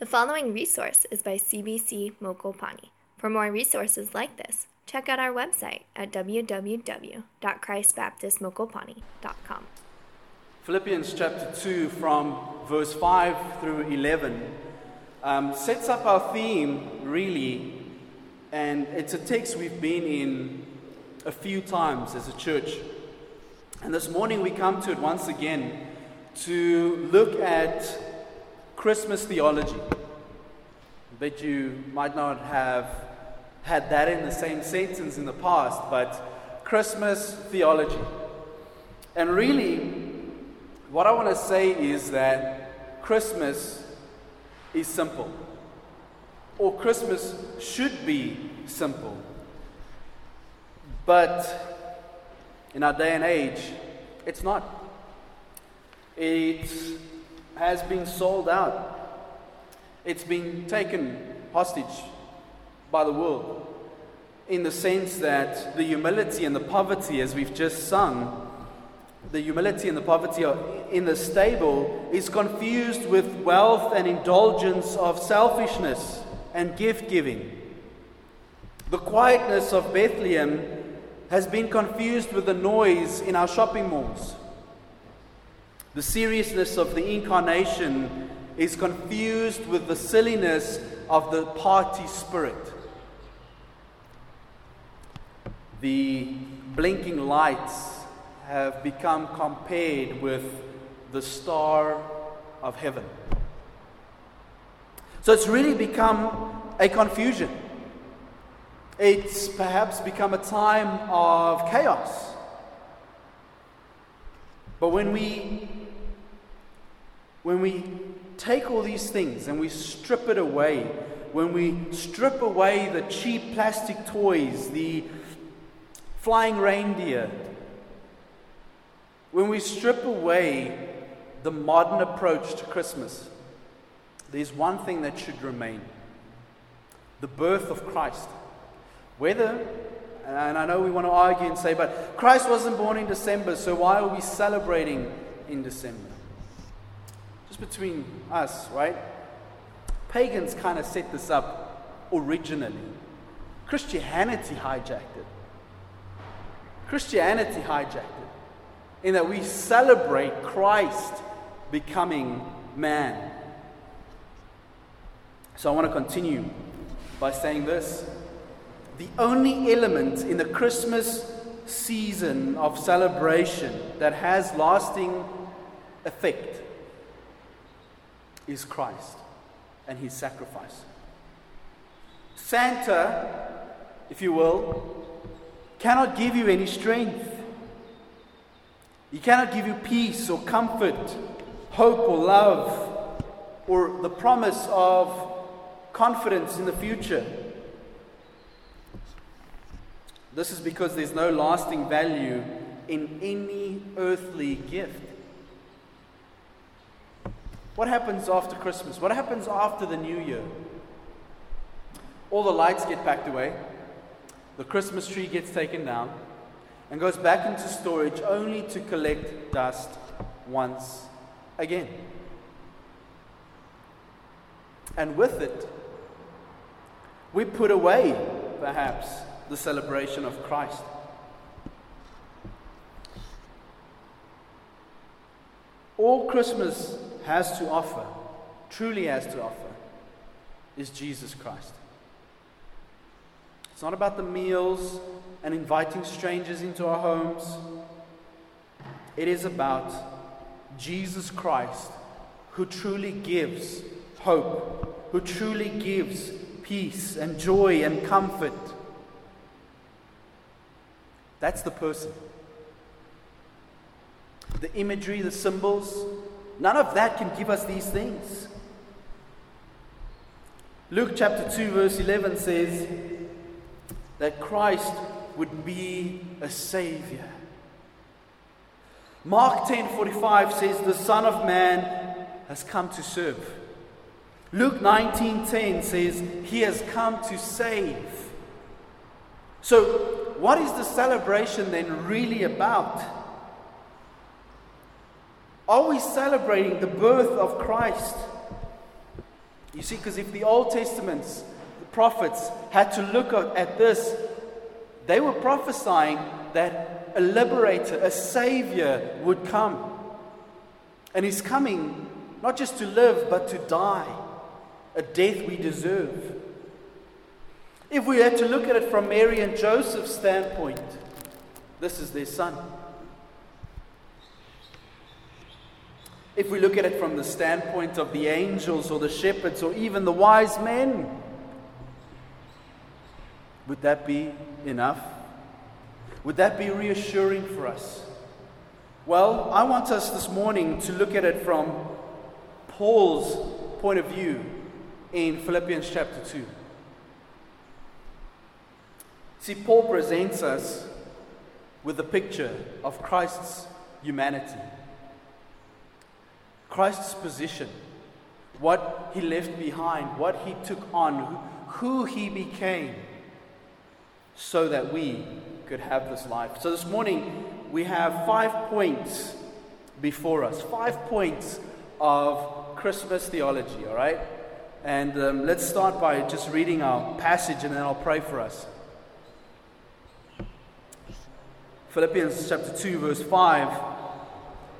The following resource is by CBC Mokopane. For more resources like this, check out our website at www.christbaptistmokopani.com. Philippians chapter 2, from verse 5 through 11, um, sets up our theme really, and it's a text we've been in a few times as a church. And this morning we come to it once again to look at Christmas theology. Bet you might not have had that in the same sentence in the past, but Christmas theology. And really, what I want to say is that Christmas is simple, or Christmas should be simple. But in our day and age, it's not. It has been sold out, it's been taken hostage by the world in the sense that the humility and the poverty, as we've just sung, the humility and the poverty in the stable is confused with wealth and indulgence of selfishness and gift giving. The quietness of Bethlehem has been confused with the noise in our shopping malls. The seriousness of the incarnation is confused with the silliness of the party spirit. The blinking lights have become compared with the star of heaven. So it's really become a confusion. It's perhaps become a time of chaos. But when we when we take all these things and we strip it away, when we strip away the cheap plastic toys, the flying reindeer, when we strip away the modern approach to Christmas, there's one thing that should remain the birth of Christ. Whether, and I know we want to argue and say, but Christ wasn't born in December, so why are we celebrating in December? Between us, right? Pagans kind of set this up originally. Christianity hijacked it. Christianity hijacked it in that we celebrate Christ becoming man. So I want to continue by saying this. The only element in the Christmas season of celebration that has lasting effect is Christ and his sacrifice. Santa, if you will, cannot give you any strength. He cannot give you peace or comfort, hope or love, or the promise of confidence in the future. This is because there's no lasting value in any earthly gift. What happens after Christmas? What happens after the new year? All the lights get packed away, the Christmas tree gets taken down and goes back into storage only to collect dust once again. And with it, we put away, perhaps, the celebration of Christ. All Christmas has to offer, truly has to offer, is Jesus Christ. It's not about the meals and inviting strangers into our homes. It is about Jesus Christ who truly gives hope, who truly gives peace and joy and comfort. That's the person. The imagery, the symbols, none of that can give us these things. Luke chapter 2, verse 11 says, that Christ would be a savior. Mark 10:45 says the son of man has come to serve. Luke 19:10 says he has come to save. So, what is the celebration then really about? Are we celebrating the birth of Christ? You see, because if the Old Testaments, the prophets, had to look at this, they were prophesying that a liberator, a savior would come. And he's coming not just to live, but to die, a death we deserve. If we had to look at it from Mary and Joseph's standpoint, this is their son. If we look at it from the standpoint of the angels or the shepherds or even the wise men, would that be enough? Would that be reassuring for us? Well, I want us this morning to look at it from Paul's point of view in Philippians chapter 2. See, Paul presents us with a picture of Christ's humanity. Christ's position, what he left behind, what he took on, who he became, so that we could have this life. So this morning, we have five points before us, five points of Christmas theology, all right? And um, let's start by just reading our passage and then I'll pray for us. Philippians chapter 2, verse 5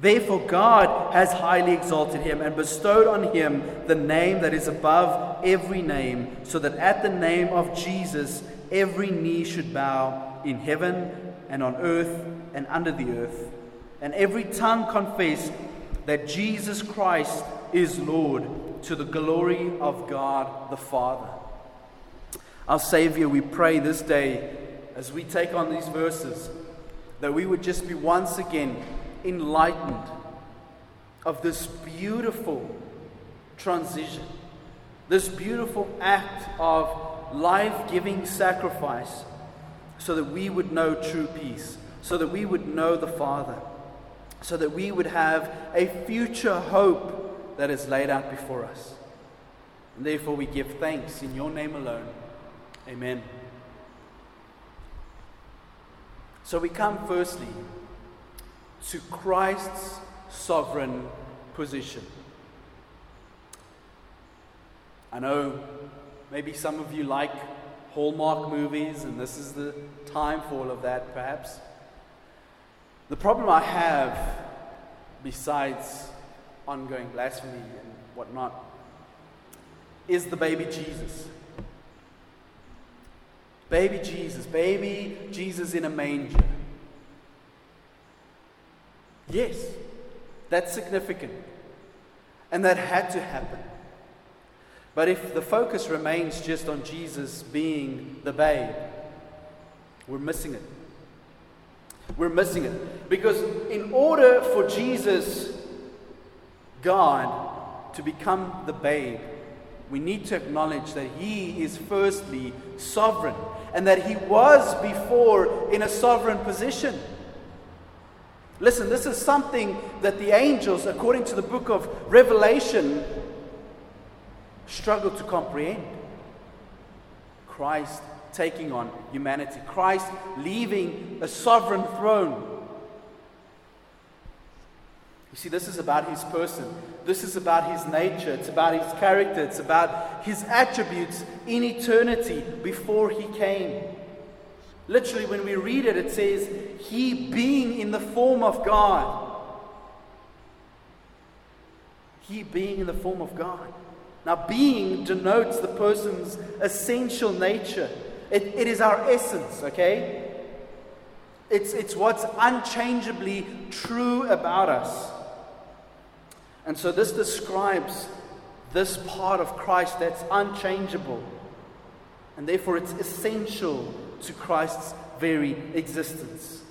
Therefore, God has highly exalted him and bestowed on him the name that is above every name, so that at the name of Jesus every knee should bow in heaven and on earth and under the earth, and every tongue confess that Jesus Christ is Lord to the glory of God the Father. Our Savior, we pray this day as we take on these verses that we would just be once again enlightened of this beautiful transition, this beautiful act of life giving sacrifice, so that we would know true peace, so that we would know the Father, so that we would have a future hope that is laid out before us. And therefore, we give thanks in your name alone. Amen. So we come firstly to Christ's sovereign position. I know maybe some of you like Hallmark movies, and this is the time for all of that, perhaps. The problem I have, besides ongoing blasphemy and whatnot, is the baby Jesus. Baby Jesus, baby Jesus in a manger. Yes, that's significant. And that had to happen. But if the focus remains just on Jesus being the babe, we're missing it. We're missing it. Because in order for Jesus, God, to become the babe, we need to acknowledge that He is firstly sovereign and that He was before in a sovereign position. Listen, this is something that the angels, according to the book of Revelation, struggle to comprehend. Christ taking on humanity, Christ leaving a sovereign throne. You see, this is about his person. This is about his nature. It's about his character. It's about his attributes in eternity before he came. Literally, when we read it, it says, He being in the form of God. He being in the form of God. Now, being denotes the person's essential nature, it, it is our essence, okay? It's, it's what's unchangeably true about us. And so, this describes this part of Christ that's unchangeable. And therefore, it's essential to Christ's very existence.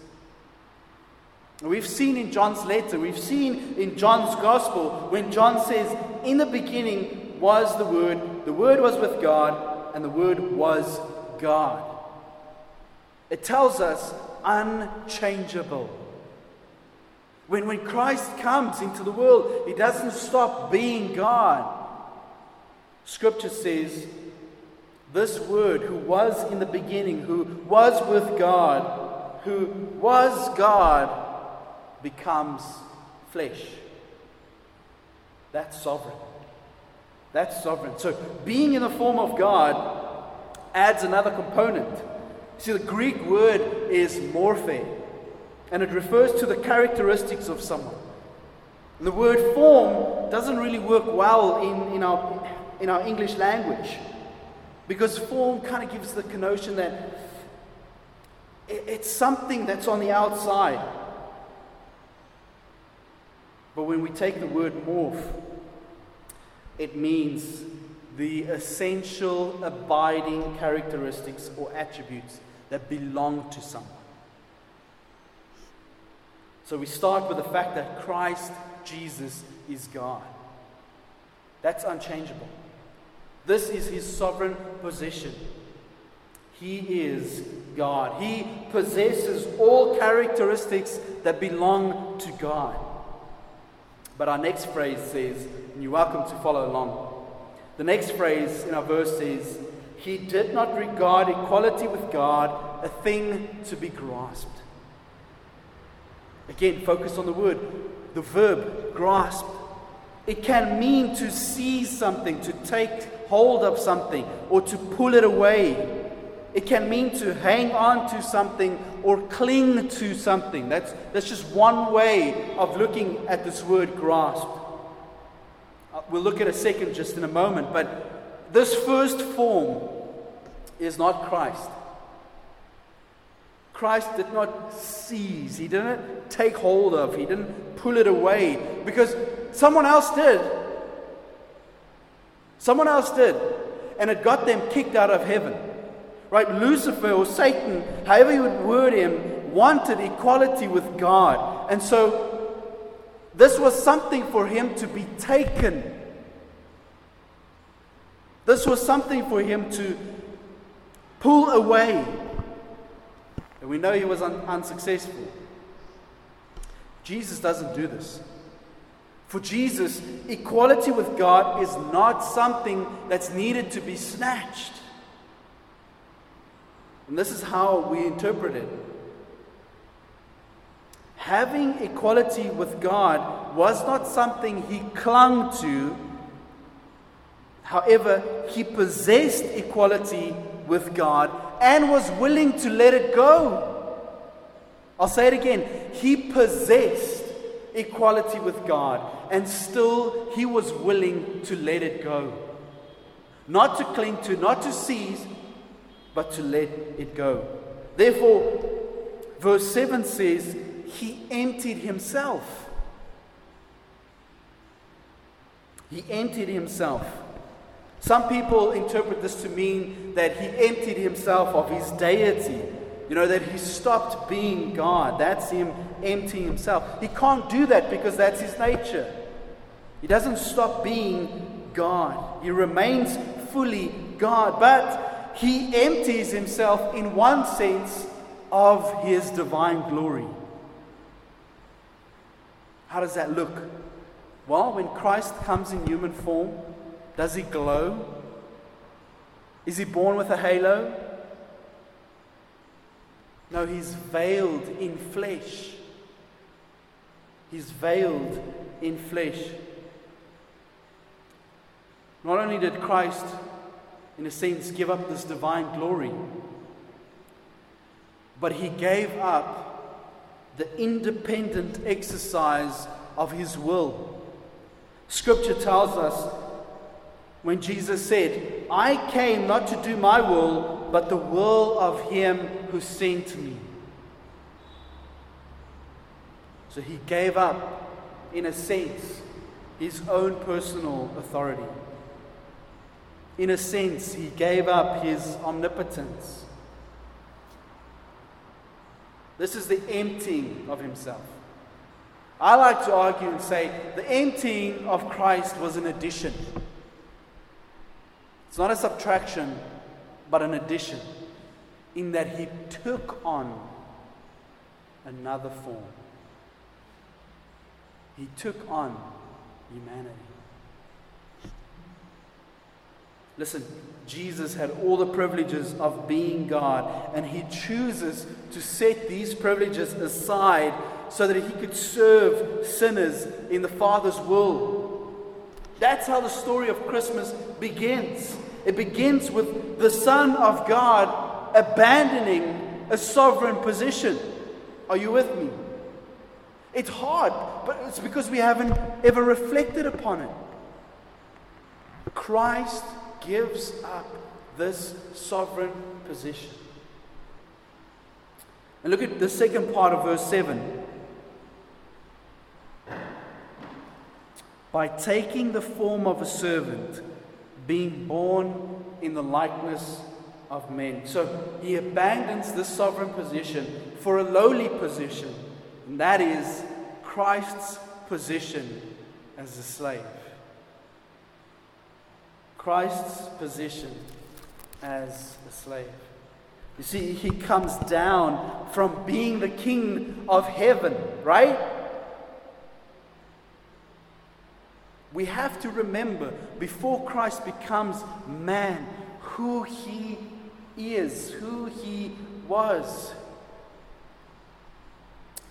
We've seen in John's letter, we've seen in John's gospel, when John says, In the beginning was the Word, the Word was with God, and the Word was God. It tells us unchangeable. When, when Christ comes into the world, he doesn't stop being God. Scripture says, This Word, who was in the beginning, who was with God, who was God, becomes flesh. That's sovereign. That's sovereign. So, being in the form of God adds another component. See, the Greek word is morphe and it refers to the characteristics of someone. And the word form doesn't really work well in, in, our, in our English language because form kind of gives the connotation that it's something that's on the outside. But when we take the word morph, it means the essential abiding characteristics or attributes that belong to someone. So we start with the fact that Christ Jesus is God. That's unchangeable. This is his sovereign position. He is God. He possesses all characteristics that belong to God. But our next phrase says, and you're welcome to follow along. The next phrase in our verse says, He did not regard equality with God a thing to be grasped. Again, focus on the word. The verb, grasp. It can mean to seize something, to take hold of something, or to pull it away. It can mean to hang on to something or cling to something. That's, that's just one way of looking at this word grasp. Uh, we'll look at a second just in a moment, but this first form is not Christ. Christ did not seize, he didn't take hold of, he didn't pull it away because someone else did. Someone else did. And it got them kicked out of heaven. Right? Lucifer or Satan, however you would word him, wanted equality with God. And so this was something for him to be taken. This was something for him to pull away. And we know he was un- unsuccessful. Jesus doesn't do this. For Jesus, equality with God is not something that's needed to be snatched. And this is how we interpret it. Having equality with God was not something he clung to. However, he possessed equality with God and was willing to let it go. I'll say it again. He possessed equality with God, and still he was willing to let it go. Not to cling to, not to seize, but to let it go. Therefore, verse 7 says, He emptied himself. He emptied himself. Some people interpret this to mean that he emptied himself of his deity. You know, that he stopped being God. That's him emptying himself. He can't do that because that's his nature. He doesn't stop being God, he remains fully God. But he empties himself in one sense of his divine glory. How does that look? Well, when Christ comes in human form, does he glow? Is he born with a halo? No, he's veiled in flesh. He's veiled in flesh. Not only did Christ, in a sense, give up this divine glory, but he gave up the independent exercise of his will. Scripture tells us when Jesus said, I came not to do my will, but the will of him who sent me. So he gave up, in a sense, his own personal authority. In a sense, he gave up his omnipotence. This is the emptying of himself. I like to argue and say the emptying of Christ was an addition. It's not a subtraction, but an addition in that he took on another form. He took on humanity. Listen, Jesus had all the privileges of being God, and he chooses to set these privileges aside so that he could serve sinners in the Father's will. That's how the story of Christmas begins. It begins with the Son of God abandoning a sovereign position. Are you with me? It's hard, but it's because we haven't ever reflected upon it. Christ gives up this sovereign position. And look at the second part of verse 7. By taking the form of a servant, being born in the likeness of men. So he abandons this sovereign position for a lowly position, and that is Christ's position as a slave. Christ's position as a slave. You see, he comes down from being the king of heaven, right? We have to remember before Christ becomes man who he is, who he was.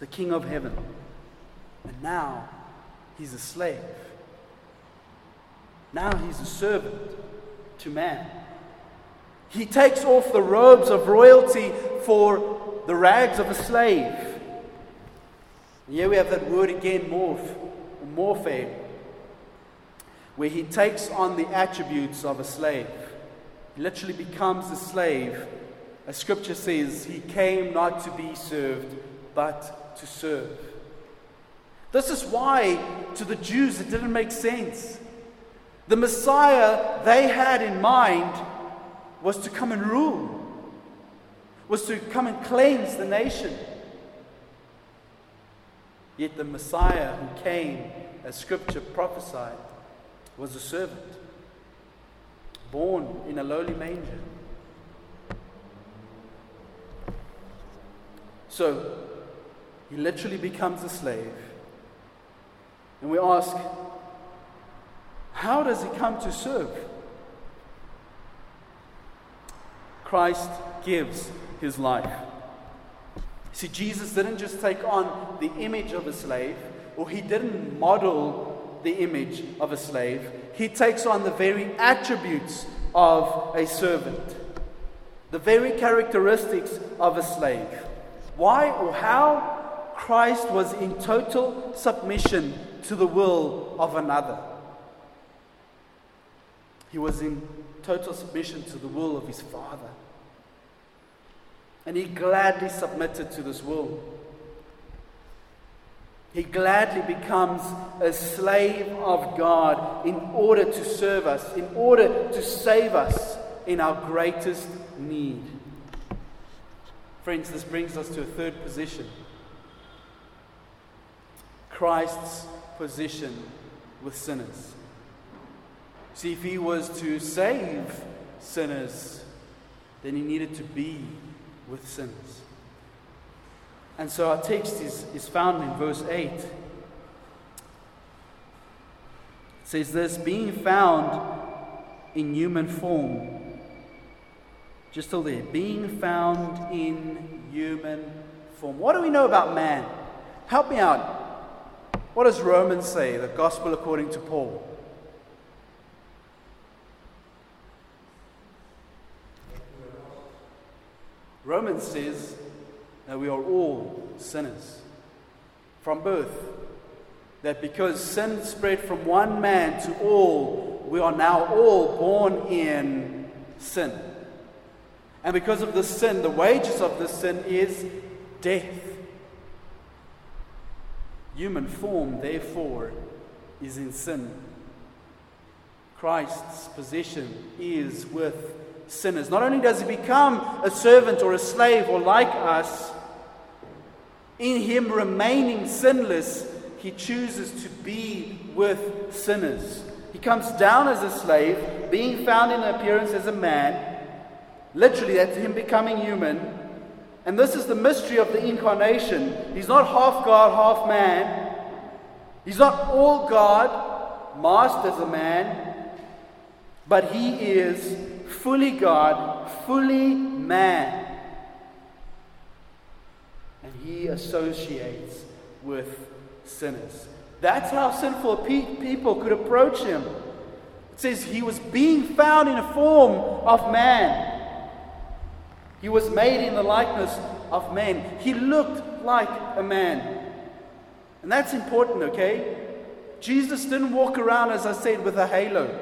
The king of heaven. And now he's a slave. Now he's a servant to man. He takes off the robes of royalty for the rags of a slave. And here we have that word again, morph, morphe, where he takes on the attributes of a slave. He literally becomes a slave. As scripture says, he came not to be served, but to serve. This is why to the Jews it didn't make sense. The Messiah they had in mind was to come and rule, was to come and cleanse the nation. Yet the Messiah who came, as Scripture prophesied, was a servant, born in a lowly manger. So, he literally becomes a slave. And we ask, how does he come to serve? Christ gives his life. See, Jesus didn't just take on the image of a slave, or he didn't model the image of a slave. He takes on the very attributes of a servant, the very characteristics of a slave. Why or how? Christ was in total submission to the will of another. He was in total submission to the will of his Father. And he gladly submitted to this will. He gladly becomes a slave of God in order to serve us, in order to save us in our greatest need. Friends, this brings us to a third position Christ's position with sinners. See, if he was to save sinners, then he needed to be with sinners. And so our text is, is found in verse 8. It says this being found in human form. Just till there, being found in human form. What do we know about man? Help me out. What does Romans say, the gospel according to Paul? Romans says that we are all sinners from birth. That because sin spread from one man to all, we are now all born in sin. And because of the sin, the wages of the sin is death. Human form, therefore, is in sin. Christ's position is with sinners. Not only does he become a servant or a slave or like us, in him remaining sinless, he chooses to be with sinners. He comes down as a slave, being found in appearance as a man, Literally, that's him becoming human. And this is the mystery of the incarnation. He's not half God, half man. He's not all God, masked as a man. But he is fully God, fully man. He associates with sinners. That's how sinful pe- people could approach him. It says he was being found in a form of man. He was made in the likeness of man. He looked like a man. And that's important, okay? Jesus didn't walk around, as I said, with a halo.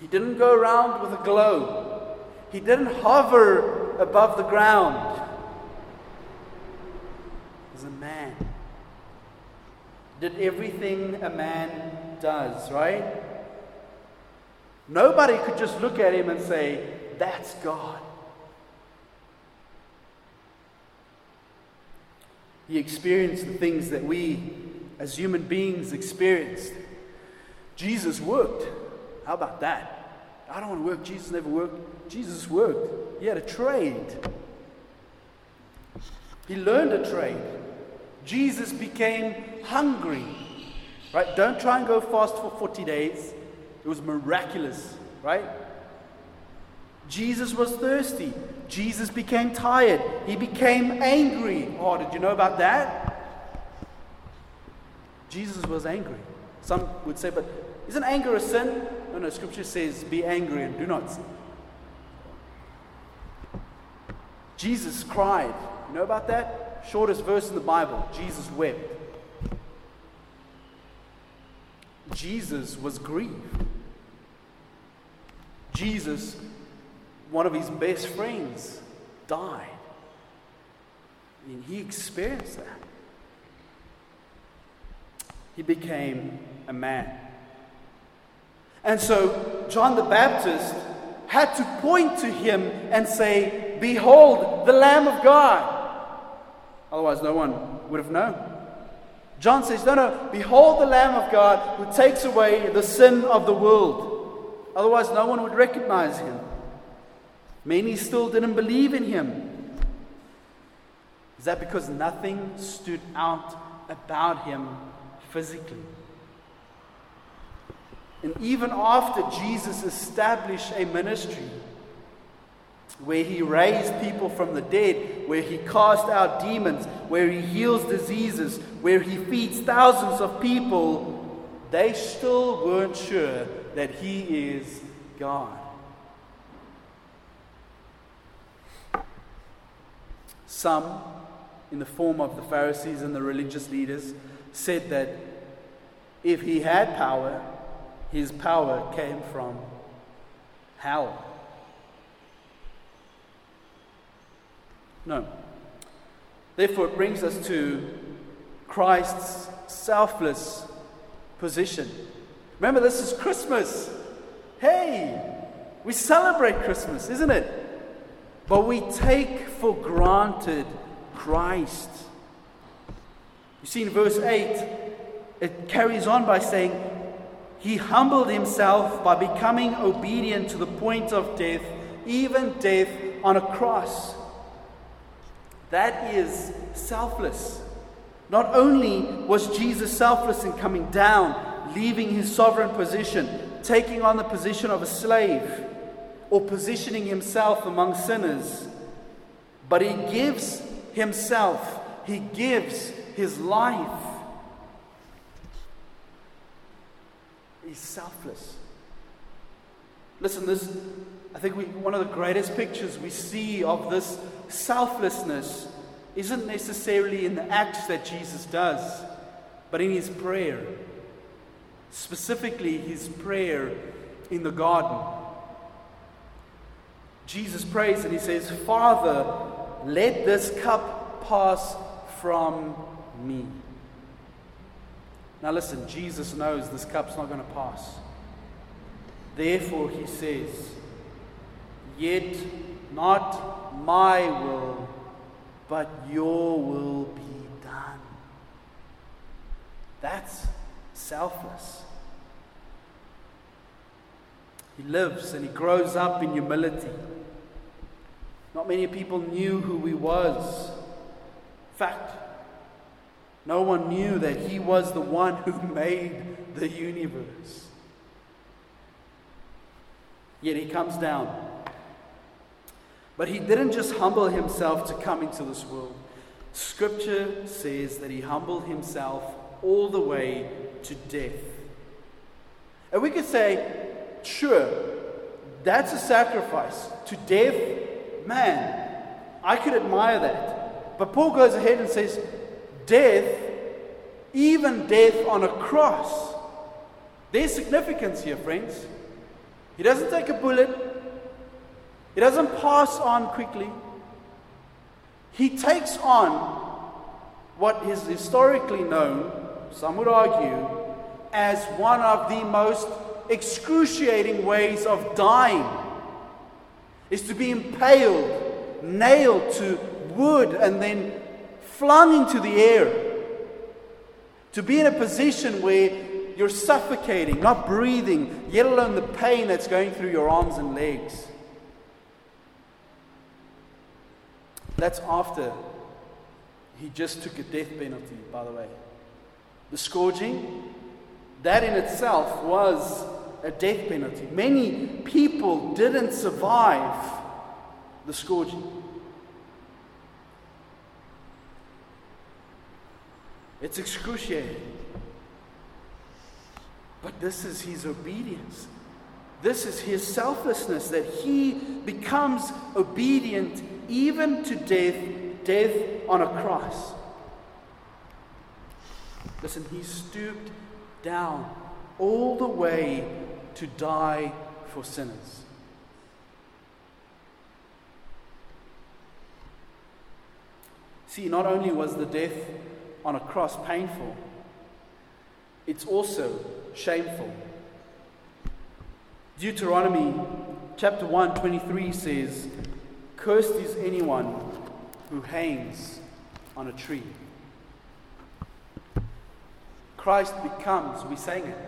He didn't go around with a glow. He didn't hover above the ground. He was a man. Did everything a man does, right? Nobody could just look at him and say, That's God. He experienced the things that we as human beings experienced. Jesus worked. How about that? I don't want to work. Jesus never worked. Jesus worked. He had a trade. He learned a trade. Jesus became hungry. Right? Don't try and go fast for 40 days. It was miraculous, right? Jesus was thirsty. Jesus became tired. He became angry. Oh, did you know about that? Jesus was angry. Some would say, but isn't anger a sin? No, no, scripture says, be angry and do not sin. Jesus cried. You know about that? Shortest verse in the Bible. Jesus wept. Jesus was grieved. Jesus, one of his best friends, died. And he experienced that. He became a man. And so John the Baptist had to point to him and say, Behold, the Lamb of God. Otherwise, no one would have known. John says, No, no, behold the Lamb of God who takes away the sin of the world. Otherwise, no one would recognize him. Many still didn't believe in him. Is that because nothing stood out about him physically? And even after Jesus established a ministry where he raised people from the dead, where he cast out demons, where he heals diseases, where he feeds thousands of people, they still weren't sure that he is God. Some, in the form of the Pharisees and the religious leaders, said that if he had power, his power came from hell. No. Therefore, it brings us to Christ's selfless position. Remember, this is Christmas. Hey, we celebrate Christmas, isn't it? But we take for granted Christ. You see, in verse 8, it carries on by saying, he humbled himself by becoming obedient to the point of death, even death on a cross. That is selfless. Not only was Jesus selfless in coming down, leaving his sovereign position, taking on the position of a slave, or positioning himself among sinners, but he gives himself, he gives his life He's selfless. Listen, this, I think we, one of the greatest pictures we see of this selflessness isn't necessarily in the acts that Jesus does, but in his prayer. Specifically, his prayer in the garden. Jesus prays and he says, Father, let this cup pass from me. Now, listen, Jesus knows this cup's not going to pass. Therefore, he says, Yet not my will, but your will be done. That's selfless. He lives and he grows up in humility. Not many people knew who he was. In fact, no one knew that he was the one who made the universe. Yet he comes down. But he didn't just humble himself to come into this world. Scripture says that he humbled himself all the way to death. And we could say, sure, that's a sacrifice. To death, man, I could admire that. But Paul goes ahead and says, death, even death on a cross. There's significance here, friends. He doesn't take a bullet, he doesn't pass on quickly. He takes on what is historically known, some would argue, as one of the most excruciating ways of dying is to be impaled, nailed to wood, and then flung into the air. To be in a position where you're suffocating, not breathing, yet alone the pain that's going through your arms and legs. That's after he just took a death penalty, by the way. The scourging, that in itself was a death penalty. Many people didn't survive the scourging. It's excruciating. But this is his obedience. This is his selflessness that he becomes obedient even to death, death on a cross. Listen, he stooped down all the way to die for sinners. See, not only was the death on a cross painful, it's also shameful. Deuteronomy chapter 1 23 says, Cursed is anyone who hangs on a tree. Christ becomes, we sang it,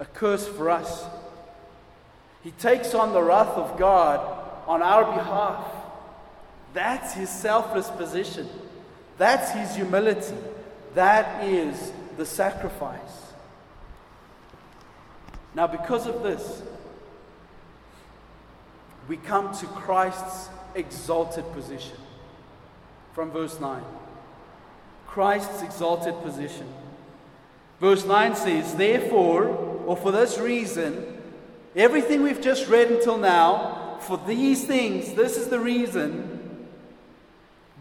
a curse for us. He takes on the wrath of God on our behalf. That's his selfless position. That's his humility. That is the sacrifice. Now, because of this, we come to Christ's exalted position. From verse 9. Christ's exalted position. Verse 9 says, Therefore, or for this reason, everything we've just read until now, for these things, this is the reason,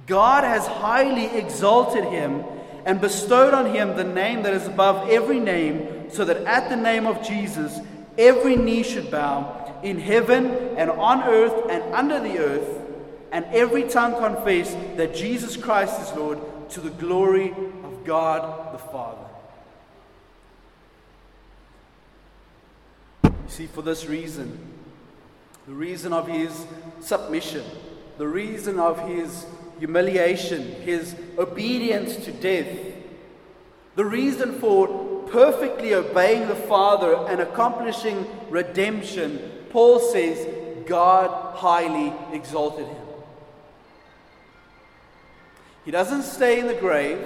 God has highly exalted him and bestowed on him the name that is above every name, so that at the name of Jesus every knee should bow in heaven and on earth and under the earth, and every tongue confess that Jesus Christ is Lord to the glory of God the Father. You see, for this reason, the reason of his submission, the reason of his humiliation, his obedience to death, the reason for perfectly obeying the Father and accomplishing redemption, Paul says God highly exalted him. He doesn't stay in the grave.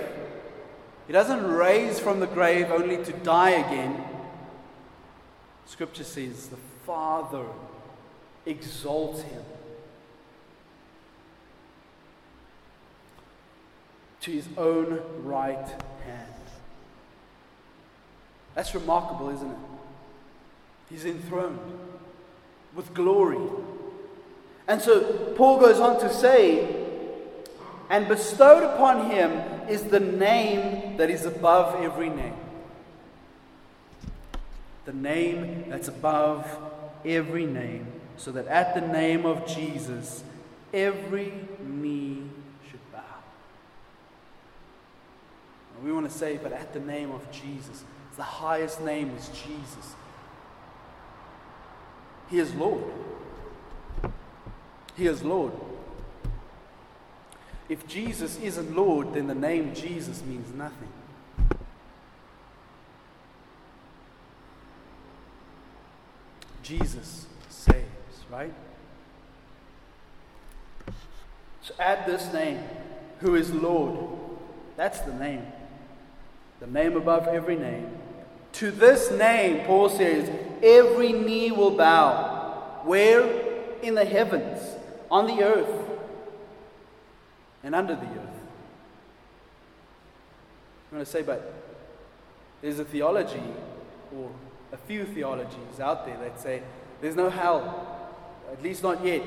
He doesn't raise from the grave only to die again. Scripture says the Father exalts him to his own right hand. That's remarkable, isn't it? He's enthroned with glory. And so Paul goes on to say, and bestowed upon him is the name that is above every name. The name that's above every name, so that at the name of Jesus, every knee should bow. And we want to say, but at the name of Jesus, the highest name is Jesus. He is Lord. He is Lord. If Jesus isn't Lord, then the name Jesus means nothing. Jesus saves, right? So add this name, who is Lord. That's the name. The name above every name. To this name, Paul says, every knee will bow. Where? In the heavens, on the earth, and under the earth. I'm going to say, but there's a theology, or a few theologies out there that say there's no hell, at least not yet.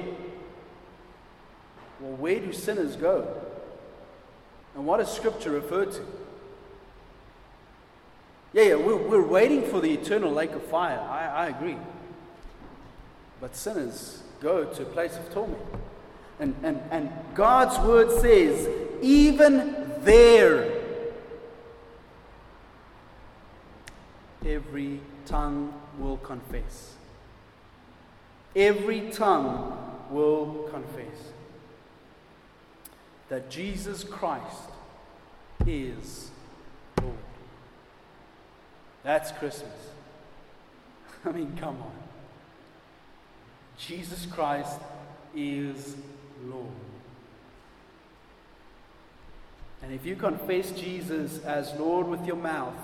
Well, where do sinners go? And what does Scripture refer to? Yeah, yeah, we're, we're waiting for the eternal lake of fire. I, I agree. But sinners go to a place of torment. And, and, and God's word says, even there, every tongue will confess. Every tongue will confess that Jesus Christ is. That's Christmas. I mean, come on. Jesus Christ is Lord. And if you confess Jesus as Lord with your mouth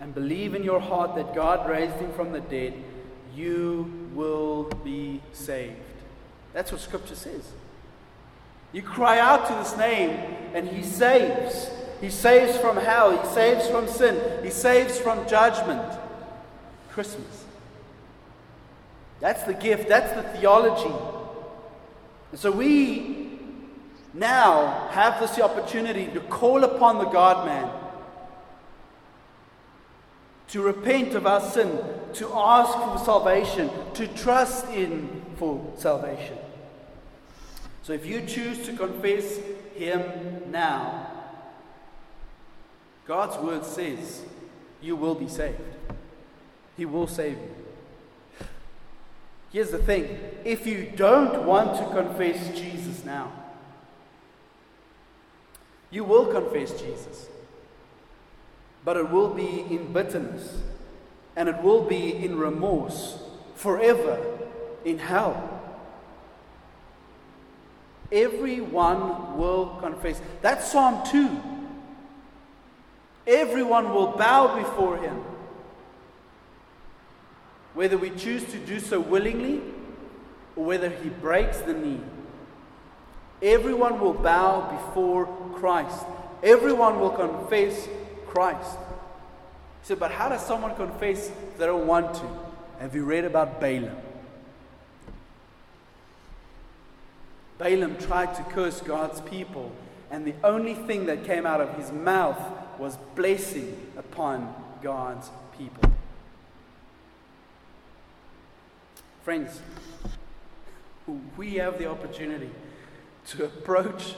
and believe in your heart that God raised him from the dead, you will be saved. That's what Scripture says. You cry out to this name, and He saves. He saves from hell. He saves from sin. He saves from judgment. Christmas. That's the gift. That's the theology. And so we now have this opportunity to call upon the God man, to repent of our sin, to ask for salvation, to trust in for salvation. So if you choose to confess Him now, God's word says you will be saved. He will save you. Here's the thing if you don't want to confess Jesus now, you will confess Jesus. But it will be in bitterness and it will be in remorse forever in hell. Everyone will confess. That's Psalm 2. Everyone will bow before him. Whether we choose to do so willingly or whether he breaks the knee. Everyone will bow before Christ. Everyone will confess Christ. He said, but how does someone confess they don't want to? Have you read about Balaam? Balaam tried to curse God's people, and the only thing that came out of his mouth was blessing upon God's people. Friends, we have the opportunity to approach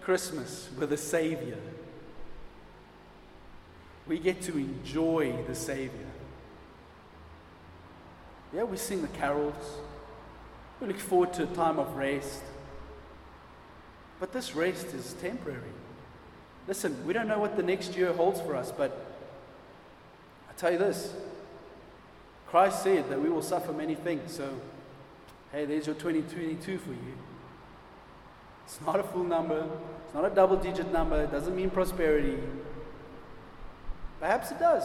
Christmas with a Savior. We get to enjoy the Savior. Yeah, we sing the carols. We look forward to a time of rest. But this rest is temporary. Listen, we don't know what the next year holds for us, but I tell you this Christ said that we will suffer many things. So, hey, there's your 2022 for you. It's not a full number, it's not a double digit number, it doesn't mean prosperity. Perhaps it does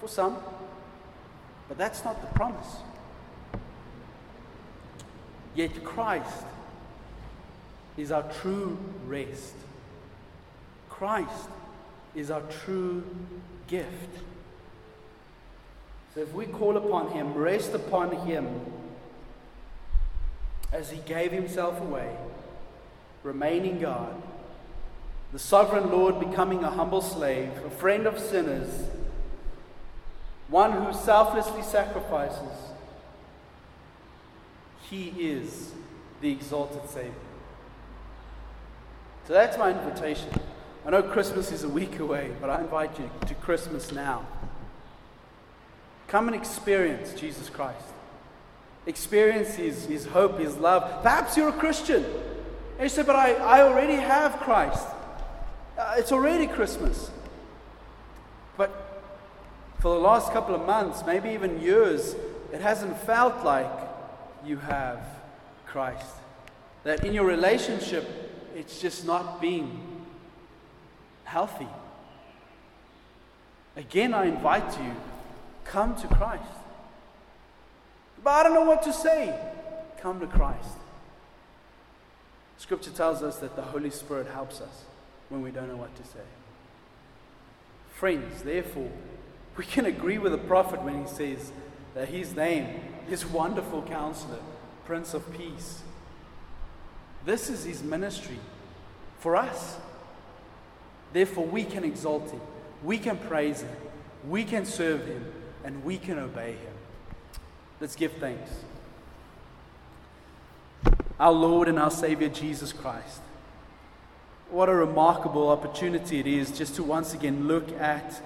for some, but that's not the promise. Yet Christ is our true rest. Christ is our true gift. So if we call upon Him, rest upon Him as He gave Himself away, remaining God, the sovereign Lord becoming a humble slave, a friend of sinners, one who selflessly sacrifices, He is the exalted Savior. So that's my invitation. I know Christmas is a week away, but I invite you to Christmas now. Come and experience Jesus Christ. Experience his, his hope, His love. Perhaps you're a Christian. And you say, but I, I already have Christ. Uh, it's already Christmas. But for the last couple of months, maybe even years, it hasn't felt like you have Christ. That in your relationship, it's just not being healthy. Again, I invite you come to Christ. But I don't know what to say. Come to Christ. Scripture tells us that the Holy Spirit helps us when we don't know what to say. Friends, therefore, we can agree with the prophet when he says that his name is Wonderful Counselor, Prince of Peace. This is his ministry for us. Therefore, we can exalt him, we can praise him, we can serve him, and we can obey him. Let's give thanks. Our Lord and our Savior Jesus Christ. What a remarkable opportunity it is just to once again look at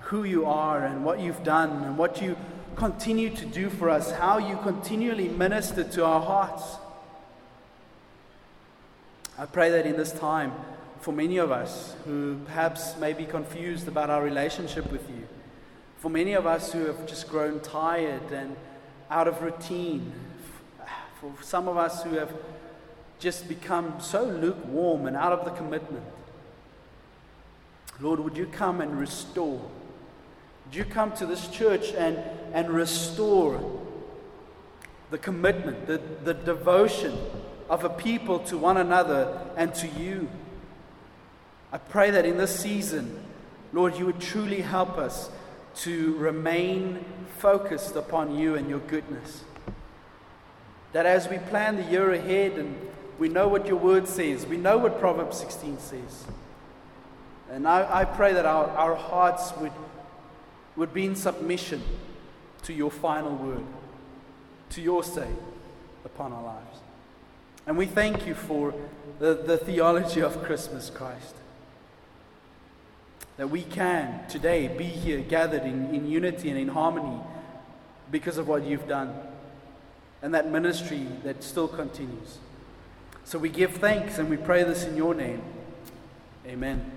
who you are and what you've done and what you continue to do for us, how you continually minister to our hearts. I pray that in this time, for many of us who perhaps may be confused about our relationship with you, for many of us who have just grown tired and out of routine, for some of us who have just become so lukewarm and out of the commitment, Lord, would you come and restore? Would you come to this church and, and restore the commitment, the, the devotion of a people to one another and to you? I pray that in this season, Lord, you would truly help us to remain focused upon you and your goodness. That as we plan the year ahead and we know what your word says, we know what Proverbs 16 says. And I, I pray that our, our hearts would would be in submission to your final word, to your say upon our lives. And we thank you for the, the theology of Christmas, Christ. That we can today be here gathered in, in unity and in harmony because of what you've done and that ministry that still continues. So we give thanks and we pray this in your name. Amen.